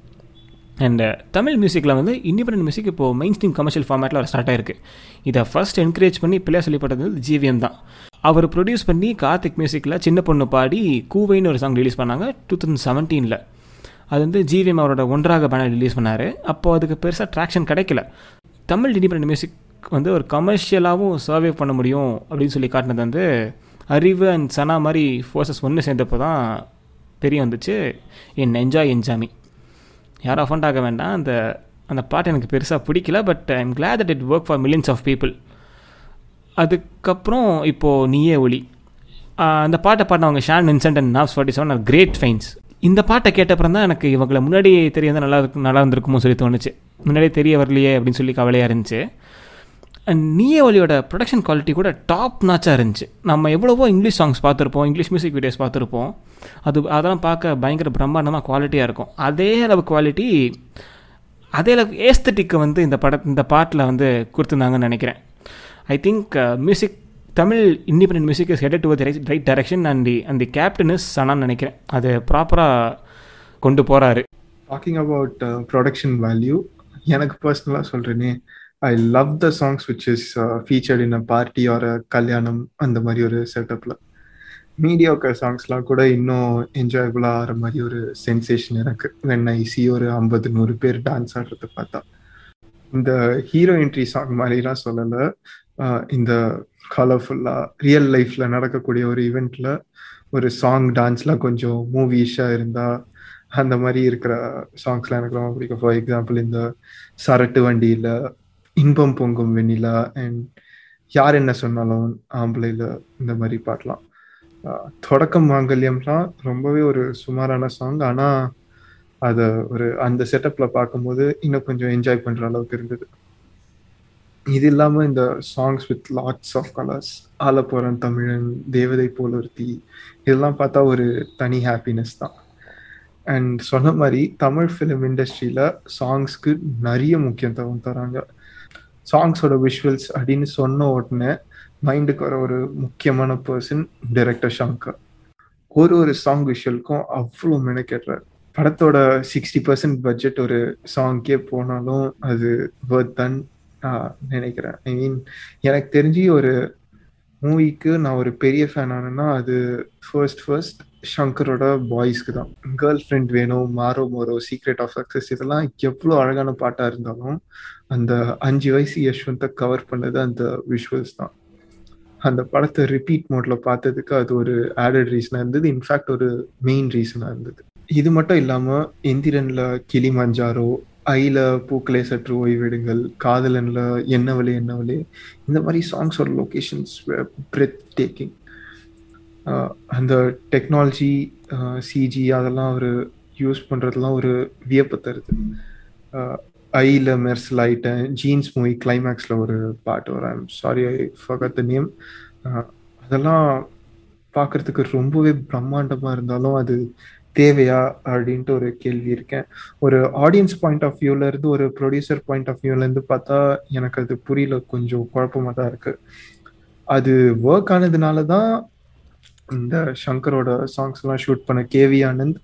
அண்ட் uh, தமிழ் மியூசிக்கில் வந்து இண்டிபெண்ட் மியூசிக் இப்போது மெயின் ஸ்ட்ரீம் கமர்ஷியல் ஃபார்மேட்டில் ஸ்டார்ட் ஆயிருக்கு. இதை ஃபர்ஸ்ட் என்கரேஜ் பண்ணி பிள்ளையா சொல்லப்பட்டது ஜிவிஎம் தான். அவர் ப்ரொடியூஸ் பண்ணி கார்த்திக் மியூசிக்கில் சின்ன பொண்ணு பாடி கூவைன்னு ஒரு சாங் ரிலீஸ் பண்ணாங்க டூ தௌசண்ட் செவன்டீனில் அது வந்து ஜிவிஎம் அவரோட ஒன்றாக பேனர் ரிலீஸ் பண்ணார். அப்போது அதுக்கு பெருசாக ட்ராக்ஷன் கிடைக்கல. தமிழ் இண்டிபெண்ட் மியூசிக் வந்து ஒரு கமர்ஷியலாகவும் சர்வே பண்ண முடியும் அப்படின்னு சொல்லி காட்டினது வந்து அறிவு அண்ட் சனா மாதிரி ஃபோர்ஸஸ் ஒன்று சேர்ந்தப்போ தான் தெரிய வந்துச்சு. என் என்ஜாய் என்ஜாமி யாரும் அஃபண்ட் ஆக வேண்டாம். அந்த அந்த பாட்டு எனக்கு பெருசாக பிடிக்கல but I am glad that it work for millions of people அதுக்கப்புறம் இப்போது நீயே ஒளி. அந்த பாட்டை பாடினவங்க Shan Vincent and Navz forty seven are great finds இந்த பாட்டை கேட்டப்புறம் தான் எனக்கு இவங்களை முன்னாடி தெரிய நல்லா இருக்கு நல்லா இருந்திருக்குமோ சொல்லி தோணுச்சு. முன்னாடியே தெரிய வரலையே அப்படின்னு சொல்லி கவலையாக இருந்துச்சு. அண்ட் நீயே ஒலியோட ப்ரொடக்ஷன் குவாலிட்டி கூட டாப் நாச்சாக இருந்துச்சு. நம்ம எவ்வளவோ இங்கிலீஷ் சாங்ஸ் பார்த்துருப்போம் இங்கிலீஷ் மியூசிக் வீடியோஸ் பார்த்துருப்போம். அது அதெல்லாம் பார்க்க பயங்கர பிரம்மாண்டமாக குவாலிட்டியாக இருக்கும். அதே அளவு குவாலிட்டி அதே அளவுக்கு ஏஸ்தட்டிக்கு வந்து இந்த பட இந்த பாட்டில் வந்து கொடுத்துருந்தாங்கன்னு நினைக்கிறேன். I think music Tamil independent music is headed to right right direction and the அந்த கேப்டன் இஸ் சனான்னு நினைக்கிறேன். அது ப்ராப்பராக கொண்டு போகிறாரு டாக்கிங் அபவுட் ப்ரொடக்ஷன் வேல்யூ எனக்கு பர்சனலாக சொல்கிறேனே I love the songs which is featured in a party or a kalyanam அந்த மாதிரி ஒரு செட்டப்ல மீடியாக்கர் சாங்ஸ்லாம் கூட இன்னும் என்ஜாயபுளா ஆகிற மாதிரி ஒரு சென்சேஷன் எனக்கு. வென் ஐ சி ஒரு ஐம்பது நூறு பேர் டான்ஸ் ஆடுறத பார்த்தா. இந்த ஹீரோ என்ட்ரி சாங் மாதிரிலாம் சொல்லலை. இந்த கலர்ஃபுல்லாக ரியல் லைஃப்பில் நடக்கக்கூடிய ஒரு ஈவெண்ட்டில் ஒரு சாங் டான்ஸ்லாம் கொஞ்சம் மூவிஷாக இருந்தால் அந்த மாதிரி இருக்கிற சாங்ஸ்லாம் எனக்கு ரொம்ப பிடிக்கும். ஃபார் எக்ஸாம்பிள் இந்த சரட்டு வண்டியில் இன்பம் பொங்கும் வெண்ணிலா அண்ட் யார் என்ன சொன்னாலும் ஆம்பளையில் இந்த மாதிரி பாட்டலாம் தொடக்கம் மாங்கல்யம்லாம் ரொம்பவே ஒரு சுமாரான சாங் ஆனால் அதை ஒரு அந்த செட்டப்பில் பார்க்கும்போது இன்னும் கொஞ்சம் என்ஜாய் பண்ணுற அளவுக்கு இருந்தது. இது இல்லாமல் இந்த songs with lots of colours ஆலப்புறம் தமிழன் தேவதை போல் ஒருத்தி இதெல்லாம் பார்த்தா ஒரு தனி ஹாப்பினஸ் தான். அண்ட் சொன்ன மாதிரி தமிழ் ஃபிலிம் இண்டஸ்ட்ரியில் சாங்ஸ்க்கு நிறைய முக்கியத்துவம் தராங்க. சாங்ஸோட விஷுவல்ஸ் அப்படின்னு சொன்ன உடனே மைண்டுக்கு வர ஒரு முக்கியமான பர்சன் டைரக்டர் சங்கர். ஒரு ஒரு சாங் விஷுவலுக்கும் அவ்வளோ மெனக்கெடுறாரு. படத்தோட சிக்ஸ்டி பர்சன்ட் பட்ஜெட் ஒரு சாங்க்கே போனாலும் அது வேர்த் தான் நினைக்கிறேன். ஐ மீன் எனக்கு தெரிஞ்சு ஒரு மூவிக்கு நான் ஒரு பெரிய ஃபேன் ஆனேன்னா அது ஃபர்ஸ்ட் ஃபர்ஸ்ட் ஷங்கரோட பாய்ஸ்க்கு தான். கேர்ள் ஃப்ரெண்ட் வேணும் மாரோ மோரோ சீக்ரெட் ஆஃப் சக்சஸ் இதெல்லாம் எவ்வளோ அழகான பாட்டாக இருந்தாலும் அந்த அஞ்சு வயசு யஷ்வந்தை கவர் பண்ணது அந்த விஷுவல்ஸ் தான். அந்த படத்தை ரிப்பீட் மோட்ல பார்த்ததுக்கு அது ஒரு ஆடட் ரீசனாக இருந்தது. இன்ஃபேக்ட் ஒரு மெயின் ரீசனாக இருந்தது. இது மட்டும் இல்லாமல் எந்திரன்ல கிளி மஞ்சாரோ ஐல பூக்களே சற்று ஓய்விடுங்கள் காதலன்ல என்னவளே என்னவளே இந்த மாதிரி சாங்ஸோட லொக்கேஷன்ஸ் பிரெத் டேக்கிங் அந்த டெக்னாலஜி சிஜி அதெல்லாம் அவர் யூஸ் பண்ணுறதுலாம் ஒரு வியப்பு தருது. ஐயில் மெர்சல் ஆயிட்டேன் ஜீன்ஸ் மூவி கிளைமேக்ஸில் ஒரு பாட்டு வரும். Sorry I forgot the name அதெல்லாம் பார்க்கறதுக்கு ரொம்பவே பிரம்மாண்டமாக இருந்தாலும் அது தேவையா அப்படின்ட்டு ஒரு கேள்வி இருக்கேன். ஒரு ஆடியன்ஸ் பாயிண்ட் ஆஃப் வியூல இருந்து ஒரு ப்ரொடியூசர் பாயிண்ட் ஆஃப் வியூல இருந்து பார்த்தா எனக்கு அது புரியல. கொஞ்சம் குழப்பமா தான் இருக்கு. அது ஒர்க் ஆனதுனால தான் இந்த சங்கரோட சாங்ஸ் எல்லாம் ஷூட் பண்ண கேவி ஆனந்த்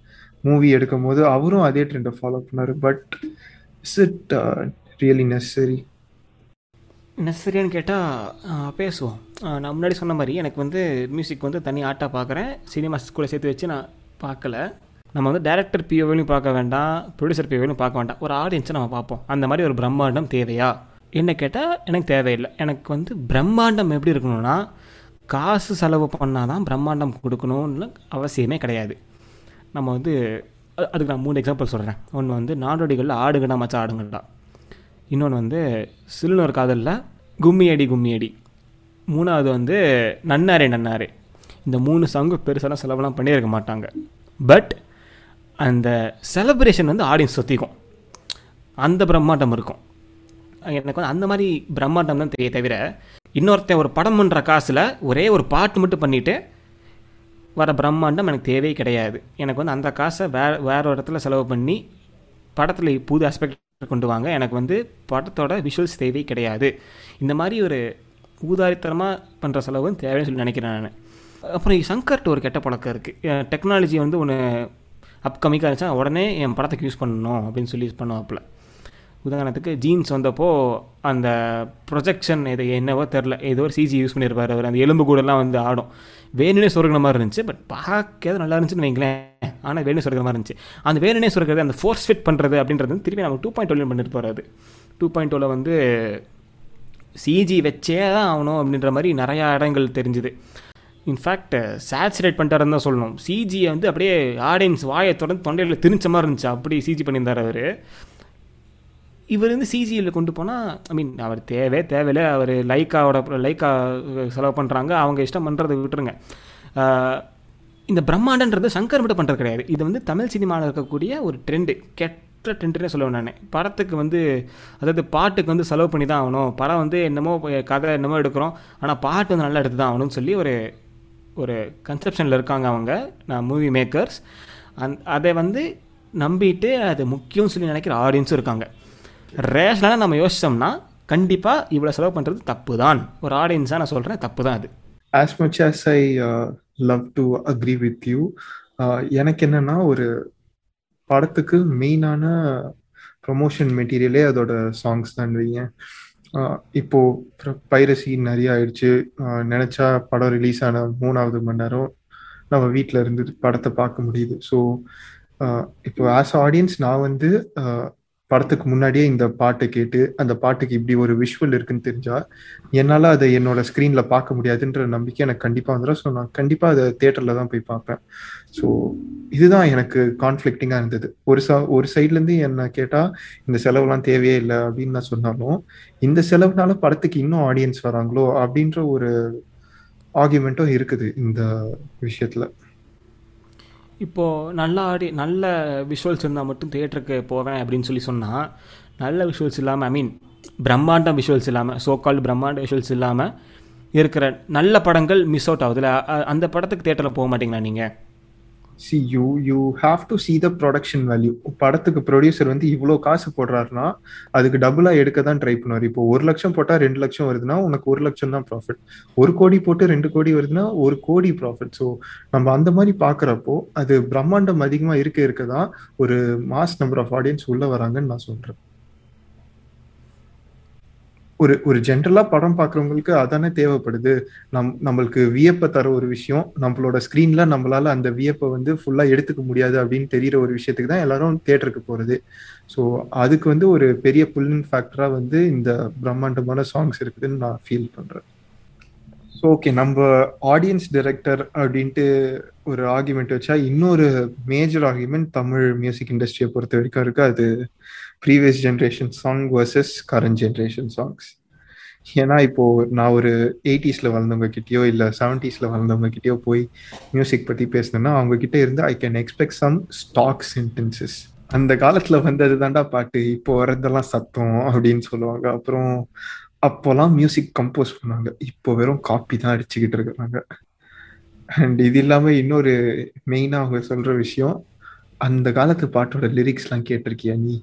மூவி எடுக்கும் போது அவரும் அதே ட்ரெண்டை ஃபாலோ பண்ணார். But is it really necessary necessary கேட்டால் பேசுவோம். நான் முன்னாடி சொன்ன மாதிரி எனக்கு வந்து மியூசிக் வந்து தனி ஆட்டாக பார்க்குறேன் சினிமா ஸ்கூலில் சேர்த்து வச்சு நான் பார்க்கல நம்ம வந்து டேரக்டர் பிஓவிலையும் பார்க்க வேண்டாம் ப்ரொடியூசர் பிஓவிலையும் பார்க்க வேண்டாம். ஒரு ஆடியன்ஸை நம்ம பார்ப்போம். அந்த மாதிரி ஒரு பிரம்மாண்டம் தேவையா? என்ன கேட்டால் எனக்கு தேவையில்லை. எனக்கு வந்து பிரம்மாண்டம் எப்படி இருக்கணும்னா காசு செலவு பண்ணால் தான் பிரம்மாண்டம் கொடுக்கணும்னு அவசியமே கிடையாது. நம்ம வந்து அதுக்கு நான் மூணு எக்ஸாம்பிள் சொல்கிறேன் ஒன்று வந்து நாடோடிகளில் ஆடுகடா மச்சா ஆடுங்கடா இன்னொன்று வந்து சில்லுனர் காதலில் கும்மி அடி கும்மி அடி. மூணாவது வந்து நன்னாரே நன்னாரே. இந்த மூணு சங்கு பெருசாலாம் செலவெல்லாம் பண்ணியிருக்க மாட்டாங்க. பட் அந்த செலப்ரேஷன் வந்து ஆடியன்ஸ் சுற்றிக்கும் அந்த பிரம்மாண்டம் இருக்கும். எனக்கு வந்து அந்த மாதிரி பிரம்மாண்டம் தான் தெரிய தவிர இன்னொருத்தன் ஒரு படம் பண்ணுற காசில் ஒரே ஒரு பாட்டு மட்டும் பண்ணிவிட்டு வர பிரம்மாண்டம் எனக்கு தேவையே கிடையாது. எனக்கு வந்து அந்த காசை வேறு வேற ஒரு இடத்துல செலவு பண்ணி படத்தில் புது ஆஸ்பெக்ட் கொண்டு வாங்க. எனக்கு வந்து படத்தோட விஷுவல்ஸ் தேவையே கிடையாது. இந்த மாதிரி ஒரு ஊதாரித்தனமாக பண்ணுற செலவு தேவைன்னு சொல்லி நினைக்கிறேன் நான். அப்புறம் சங்கர்ட்டு ஒரு கெட்ட பழக்கம் இருக்குது டெக்னாலஜி வந்து ஒன்று அப்கமிங்காக இருந்துச்சா உடனே என் படத்துக்கு யூஸ் பண்ணணும் அப்படின்னு சொல்லி யூஸ் பண்ணுவாப்பில் உதாரணத்துக்கு ஜீன்ஸ் வந்தப்போ அந்த ப்ரொஜெக்ஷன் இது என்னவோ தெரில ஏதோ ஒரு சிஜி யூஸ் பண்ணியிருப்பார் அவர். அந்த எலும்பு கூடலாம் வந்து ஆடும். வேணுனே சொருகிற மாதிரி இருந்துச்சு. பட் பார்க்கறது நல்லா இருந்துச்சுன்னு வைங்களேன். ஆனால் வேணுனே சொருகிற மாதிரி இருந்துச்சு. அந்த வேணுனே சொருகிறது அந்த ஃபோர்ஸ் ஃபிட் பண்ணுறது அப்படின்றது திருப்பி நம்ம டூ பாயிண்ட் டுவெல் பண்ணிட்டு போகிறது டூ பாயிண்ட் டுவெல் வந்து சிஜி வச்சே தான் ஆகணும் அப்படின்ற மாதிரி நிறையா இடங்கள் தெரிஞ்சுது. இன்ஃபேக்ட் சேச்சுரேட் பண்ணிட்டாருன்னு தான் சொல்லணும். சிஜியை வந்து அப்படியே ஆடியன்ஸ் வாயை தொடர்ந்து தொண்டையில் திரிச்ச மாதிரி இருந்துச்சு. அப்படி சிஜி பண்ணியிருந்தார் அவர். இவர் வந்து சிஜியில் கொண்டு போனால் ஐ மீன் அவர் தேவை தேவையில்லை. அவர் லைக்காவோட லைக்கா செலவு பண்ணுறாங்க அவங்க இஷ்டம் பண்ணுறதை விட்டுருங்க. இந்த பிரம்மாண்டன்றது சங்கர் மட்டும் பண்ணுறது கிடையாது. இது வந்து தமிழ் சினிமாவில் இருக்கக்கூடிய ஒரு ட்ரெண்டு கெட்ட ட்ரெண்டுனே சொல்லுவேன் நான். படத்துக்கு வந்து அதாவது பாட்டுக்கு வந்து செலவு பண்ணி தான் ஆகணும். படம் வந்து என்னமோ கதை என்னமோ எடுக்கிறோம். ஆனால் பாட்டு வந்து நல்லா எடுத்து தான் ஆகணும்னு சொல்லி ஒரு ஒரு கன்செப்ஷனில் இருக்காங்க அவங்க நான் மூவி மேக்கர்ஸ் அந் அதை வந்து நம்பிட்டு அது முக்கியம்னு சொல்லி நினைக்கிற ஆடியன்ஸும் இருக்காங்க. ரேஷனலாக நம்ம யோசித்தோம்னா கண்டிப்பாக இவ்வளோ செலவு பண்ணுறது தப்பு தான் ஒரு ஆடியன்ஸாக நான் சொல்கிறேன் தப்பு தான் அது as much as I love to agree with you எனக்கு என்னன்னா ஒரு படத்துக்கு மெயினான ப்ரொமோஷன் மெட்டீரியலே அதோட சாங்ஸ் தான் வைங்க. இப்போ பைரசி நிறைய ஆயிடுச்சு. நினைச்சா படம் ரிலீஸ் ஆன மூணாவது மணி நேரம் நம்ம வீட்டில் இருந்து படத்தை பார்க்க முடியுது. ஸோ இப்போ ஆஸ் ஆடியன்ஸ் நான் வந்து படத்துக்கு முன்னாடியே இந்த பாட்டை கேட்டு அந்த பாட்டுக்கு இப்படி ஒரு விஷுவல் இருக்குன்னு தெரிஞ்சா என்னால் அதை என்னோட ஸ்க்ரீனில் பார்க்க முடியாதுன்ற நம்பிக்கை எனக்கு கண்டிப்பாக வந்துடும் ஸோ நான் கண்டிப்பாக அதை தேட்டரில் தான் போய் பார்ப்பேன். ஸோ இதுதான் எனக்கு கான்ஃப்ளிக்டிங்காக இருந்தது. ஒரு ச ஒரு சைட்லேருந்து என்ன கேட்டால் இந்த செலவுலாம் தேவையே இல்லை அப்படின்னு நான் சொன்னாலும் இந்த செலவுனால படத்துக்கு இன்னும் ஆடியன்ஸ் வராங்களோ அப்படின்ற ஒரு ஆர்குமெண்ட்டும் இருக்குது இந்த விஷயத்தில். இப்போது நல்ல ஆடி நல்ல விஷுவல்ஸ் இருந்தால் மட்டும் தியேட்டருக்கு போவேன் அப்படின்னு சொல்லி சொன்னால் நல்ல விஷுவல்ஸ் இல்லாமல் ஐ மீன் பிரம்மாண்டம் விஷுவல்ஸ் இல்லாமல் ஸோ கால்டு பிரம்மாண்ட விஷுவல்ஸ் இல்லாமல் இருக்கிற நல்ல படங்கள் மிஸ் அவுட் ஆகுதுல அந்த படத்துக்கு தேட்டரில் போக மாட்டிங்களா நீங்கள் see you you have to see the production value படத்துக்கு ப்ரொடியூசர் வந்து இவ்வளோ காசு போடுறாருன்னா அதுக்கு டபுளாக எடுக்க தான் ட்ரை பண்ணுவார். இப்போ ஒரு லட்சம் போட்டால் ரெண்டு லட்சம் வருதுன்னா உனக்கு ஒரு லட்சம் தான் ப்ராஃபிட் ஒரு கோடி போட்டு ரெண்டு கோடி வருதுன்னா ஒரு கோடி ப்ராஃபிட் ஸோ நம்ம அந்த மாதிரி பார்க்குறப்போ அது பிரம்மாண்டம் அதிகமாக இருக்க இருக்க தான் ஒரு மாஸ் நம்பர் ஆஃப் ஆடியன்ஸ் உள்ளே வராங்கன்னு நான் சொல்கிறேன் ஒரு ஒரு ஜென்ரலாக படம் பார்க்குறவங்களுக்கு அதானே தேவைப்படுது. நம் நம்மளுக்கு வியப்பை தர ஒரு விஷயம். நம்மளோட ஸ்க்ரீனில் நம்மளால அந்த வியப்பை வந்து ஃபுல்லாக எடுத்துக்க முடியாது அப்படின்னு தெரியற ஒரு விஷயத்துக்கு தான் எல்லாரும் தேட்டருக்கு போகிறது ஸோ அதுக்கு வந்து ஒரு பெரிய புல்லின் ஃபேக்டராக வந்து இந்த பிரம்மாண்டமான சாங்ஸ் இருக்குதுன்னு நான் ஃபீல் பண்ணுறேன் ஸோ ஓகே நம்ம ஆடியன்ஸ் டைரக்டர் அப்படின்ட்டு ஒரு ஆர்குமெண்ட் வச்சா இன்னொரு மேஜர் ஆர்குமெண்ட் தமிழ் மியூசிக் இண்டஸ்ட்ரியை பொறுத்த வரைக்கும் இருக்கு. அது previous generation song versus current generation songs ஏன்னா இப்போ நான் ஒரு எயிட்டிஸ்ல வளர்ந்தவங்க கிட்டயோ இல்ல செவன்டிஸ்ல வளர்ந்தவங்க கிட்டயோ போய் மியூசிக் பத்தி பேசினேன்னா அவங்க கிட்ட இருந்து I can expect some stock sentences அந்த காலத்துல வந்தது தாண்டா பாட்டு இப்போ வரதெல்லாம் சத்தம் அப்படின்னு சொல்லுவாங்க. அப்புறம் அப்போலாம் மியூசிக் கம்போஸ் பண்ணாங்க. இப்போ வெறும் காப்பி தான் அடிச்சுக்கிட்டு இருக்கிறாங்க. அண்ட் இது இல்லாம இன்னொரு மெயினா அவங்க சொல்ற விஷயம் அந்த காலத்து பாட்டோட லிரிக்ஸ்லாம் கேட்டிருக்கியா நீ?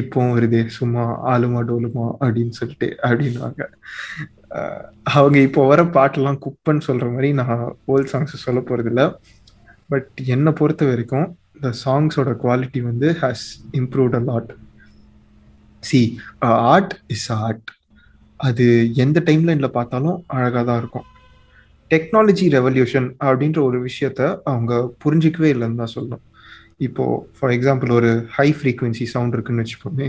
இப்போ வருது சும்மா ஆளுமா டோலுமா அப்படின்னு சொல்லிட்டு அப்படின்வாங்க அவங்க இப்போ வர பாட்டெல்லாம் குப்பன்னு சொல்ற மாதிரி நான் ஓல்ட் சாங்ஸ் சொல்ல போறது பட் என்னை பொறுத்த வரைக்கும் இந்த சாங்ஸோட குவாலிட்டி வந்து has improved a lot see art is art அது எந்த டைம் லைன்ல பார்த்தாலும் அழகாக தான் இருக்கும். டெக்னாலஜி ரெவல்யூஷன் அப்படின்ற ஒரு விஷயத்த அவங்க புரிஞ்சிக்கவே இல்லைன்னு தான் சொல்லணும். இப்போ ஃபார் எக்ஸாம்பிள் ஒரு ஹை ஃப்ரீக்குவென்சி சவுண்ட் இருக்குன்னு வச்சுப்போமே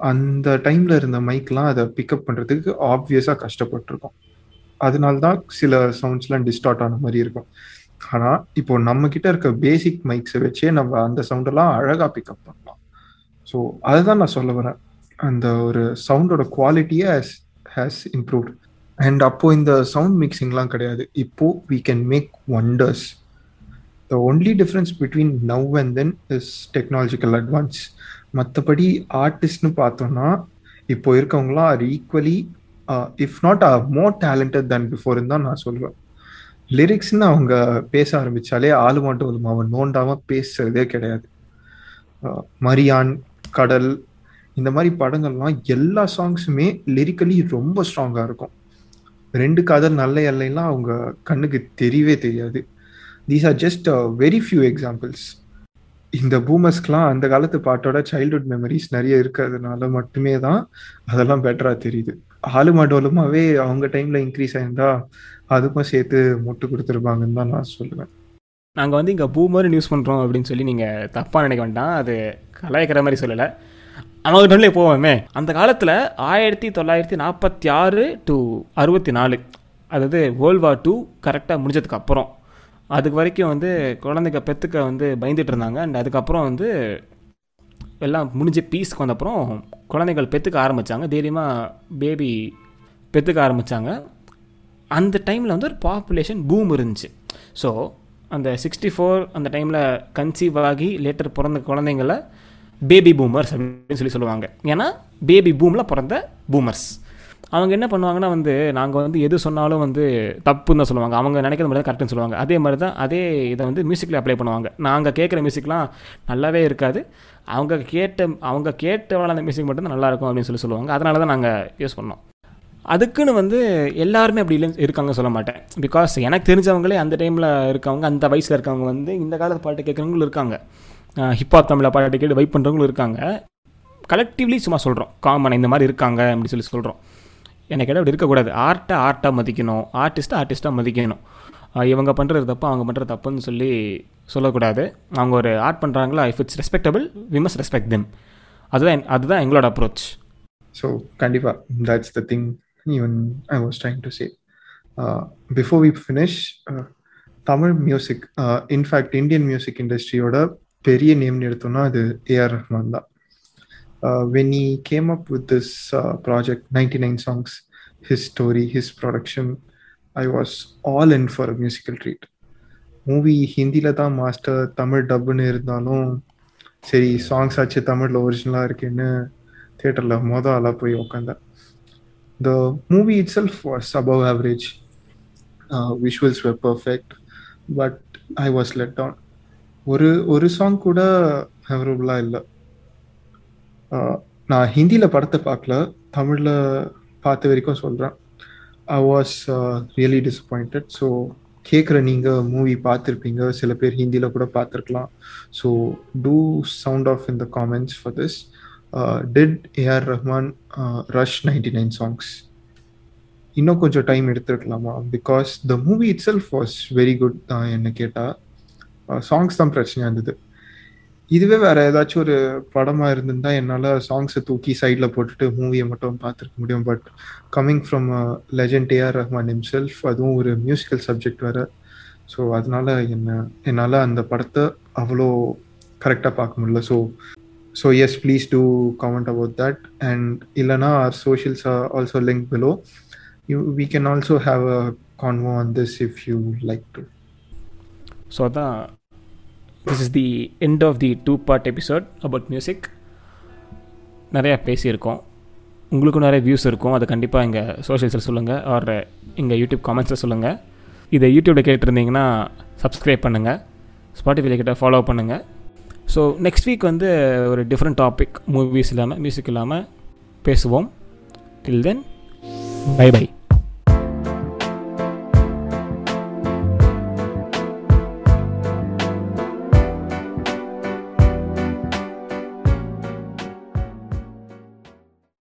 அந்த டைம்ல இருந்த மைக்லாம் அதை பிக்கப் பண்றதுக்கு ஆப்வியஸா கஷ்டப்பட்டிருக்கும். அதனால தான் சில சவுண்ட்ஸ்லாம் டிஸ்டார்ட் ஆன மாதிரி இருக்கும். ஆனா இப்போ நம்ம கிட்ட இருக்க பேசிக் மைக்ஸை வச்சே நம்ம அந்த சவுண்டெல்லாம் அழகா பிக்கப் பண்ணலாம். ஸோ அதை தான் நான் சொல்ல வரேன். அந்த ஒரு சவுண்டோட குவாலிட்டியே ஹேஸ் ஹேஸ் இம்ப்ரூவ்ட் அண்ட் அப்போ இந்த சவுண்ட் மிக்சிங்லாம் கிடையாது. இப்போ we can make wonders the only difference between now and then is technological advance மற்றபடி ஆர்டிஸ்ட்னு பார்த்தோம்னா இப்போ இருக்கவங்களாம் are equally if not are more talented than பிஃபோர்னு தான் நான் சொல்லுவேன் லிரிக்ஸ்னு அவங்க பேச ஆரம்பிச்சாலே ஆளு மட்டும் அவன் நோண்டாம பேசுறதே கிடையாது. Uh, மரியான் கடல் இந்த மாதிரி படங்கள்லாம் எல்லா சாங்ஸுமே லிரிக்கலி ரொம்ப ஸ்ட்ராங்கா இருக்கும். ரெண்டு காதல் நல்ல எல்லைலாம் அவங்க கண்ணுக்கு தெரியவே தெரியாது. These are just very few examples இந்த பூமர்ஸ்க்கெலாம் அந்த காலத்து பாட்டோட சைல்ட்ஹுட் மெமரிஸ் நிறைய இருக்கிறதுனால மட்டுமே தான் அதெல்லாம் பெட்டராக தெரியுது. ஆளுமா டோலுமாவே அவங்க டைமில் இன்க்ரீஸ் ஆயிருந்தா அதுக்கும் சேர்த்து முட்டு கொடுத்துருப்பாங்கன்னு தான் நான் சொல்லுவேன். நாங்கள் வந்து இங்கே பூமர் நியூஸ் பண்ணுறோம் அப்படின்னு சொல்லி நீங்கள் தப்பாக நினைக்க வேண்டாம். அது கலாய்க்கிற மாதிரி சொல்லலை. அவங்க டைம்லேயே போவோமே. அந்த காலத்தில் ஆயிரத்தி தொள்ளாயிரத்தி நாற்பத்தி ஆறு டு அறுபத்தி நாலு அதாவது வேர்ல்ட் வார் டூ கரெக்டாக முடிஞ்சதுக்கு அப்புறம் அதுக்கு வரைக்கும் வந்து குழந்தைங்க பெற்றுக்க வந்து பயந்துட்டு இருந்தாங்க. அண்ட் அதுக்கப்புறம் வந்து எல்லாம் முடிஞ்ச பீஸ்க்கு வந்தப்புறம் குழந்தைகள் பெற்றுக்க ஆரம்பித்தாங்க தைரியமாக பேபி பெற்றுக்க ஆரம்பித்தாங்க அந்த டைமில் வந்து ஒரு பாப்புலேஷன் பூம் இருந்துச்சு. ஸோ அந்த சிக்ஸ்டி ஃபோர் அந்த டைமில் கன்சீவ் ஆகி லேட்டர் பிறந்த குழந்தைங்கள பேபி பூமர்ஸ் அப்படின்னு சொல்லி சொல்லுவாங்க. ஏன்னா பேபி பூமில் பிறந்த பூமர்ஸ் அவங்க என்ன பண்ணுவாங்கன்னா வந்து நாங்கள் வந்து எது சொன்னாலும் வந்து தப்புன்னு தான் சொல்லுவாங்க. அவங்க நினைக்கிற மாதிரி தான் கரெக்டுன்னு சொல்லுவாங்க. அதே மாதிரி தான் அதே இதை வந்து மியூசிக்கில் அப்ளை பண்ணுவாங்க. நாங்கள் கேட்குற மியூசிக்லாம் நல்லாவே இருக்காது. அவங்க கேட்ட அவங்க கேட்ட அந்த மியூசிக் மட்டும் தான் நல்லாயிருக்கும் அப்படின்னு சொல்லி சொல்லுவாங்க. அதனால தான் நாங்கள் யூஸ் பண்ணோம். அதுக்குன்னு வந்து எல்லாருமே அப்படி இல்லை இருக்காங்க சொல்ல மாட்டேன். பிகாஸ் எனக்கு தெரிஞ்சவங்களே அந்த டைமில் இருக்கவங்க அந்த வயசில் இருக்கவங்க வந்து இந்த காலத்து பாட்டு கேட்குறவங்களும் இருக்காங்க. ஹிப்ஹாப் தமிழில் பாட்டு கேட்டு வைப் பண்ணுறவங்களும் இருக்காங்க. கலெக்டிவ்லி சும்மா சொல்கிறோம் காமன் இந்த மாதிரி இருக்காங்க அப்படின்னு சொல்லி சொல்கிறோம் எனக்கு இடம் அப்படி இருக்கக்கூடாது. ஆர்ட்டை ஆர்ட்டாக மதிக்கணும். ஆர்டிஸ்ட்டை ஆர்டிஸ்ட்டாக மதிக்கணும். இவங்க பண்ணுறது தப்பு அவங்க பண்ணுறது தப்புன்னு சொல்லி சொல்லக்கூடாது. அவங்க ஒரு ஆர்ட் பண்ணுறாங்களா if it's respectable we must respect them அதுதான் அதுதான் எங்களோட அப்ரோச் ஸோ கண்டிப்பாக that's the thing even I was trying to say before we finish Tamil music in fact Indian music இண்டஸ்ட்ரியோட பெரிய நேம்னு எடுத்தோம்னா அது ஏஆர் ரஹ்மான் தான். When he came up with this project ninety nine songs his story his production was all ஆல் for for musical treat movie ஹிந்தியில் தான் master Tamil டப்புன்னு இருந்தாலும் சரி சாங்ஸ் ஆச்சு தமிழில் ஒரிஜினலாக இருக்குன்னு தேட்டரில் மொதல் ஆளாக போய் உட்காந்தேன் the movie itself was above average visuals were perfect but I was let down ஒரு ஒரு சாங் கூட ஃபேவரபுளாக இல்லை. நான் ஹிந்தியில் படத்தை பார்க்கல தமிழில் பார்த்த வரைக்கும் சொல்கிறேன் I was really disappointed so கேட்குற நீங்கள் மூவி பார்த்துருப்பீங்க சில பேர் ஹிந்தியில் கூட பார்த்துருக்கலாம் so do sound off in the comments for this did AR Rahman rush ninety nine songs இன்னும் கொஞ்சம் time எடுத்துருக்கலாமா? Because the movie itself was very good தான் என்ன கேட்டால் சாங்ஸ் தான் பிரச்சனையாக இருந்தது. இதுவே வேற ஏதாச்சும் ஒரு படமாக இருந்திருந்தா என்னால் சாங்ஸை தூக்கி சைடில் போட்டுட்டு மூவியை மட்டும் பார்த்துருக்க முடியும். But coming from legend AR Rahman himself அதுவும் ஒரு மியூசிக்கல் சப்ஜெக்ட் வேறு. ஸோ அதனால என்ன என்னால் அந்த படத்தை அவ்வளோ கரெக்டாக பார்க்க முடியல. So so yes please do comment about that and இல்லைனா our socials are also link below you we can also have a convo on this if you like to so அதான் this is the end of the two part episode about music நிறையா பேசியிருக்கோம். உங்களுக்கும் நிறைய views இருக்கும். அதை கண்டிப்பாக எங்கள் சோஷியல்ஸில் சொல்லுங்கள் ஆர் எங்கள் யூடியூப் காமெண்ட்ஸில் சொல்லுங்கள் இதை யூடியூப்பில் கேட்டிருந்தீங்கன்னா சப்ஸ்கிரைப் பண்ணுங்கள் ஸ்பாட்டிஃபைல கிட்ட ஃபாலோ பண்ணுங்கள் ஸோ நெக்ஸ்ட் வீக் வந்து ஒரு டிஃப்ரெண்ட் டாபிக் மூவிஸ் இல்லாமல் மியூசிக் இல்லாமல் பேசுவோம். டில் தென் பை பை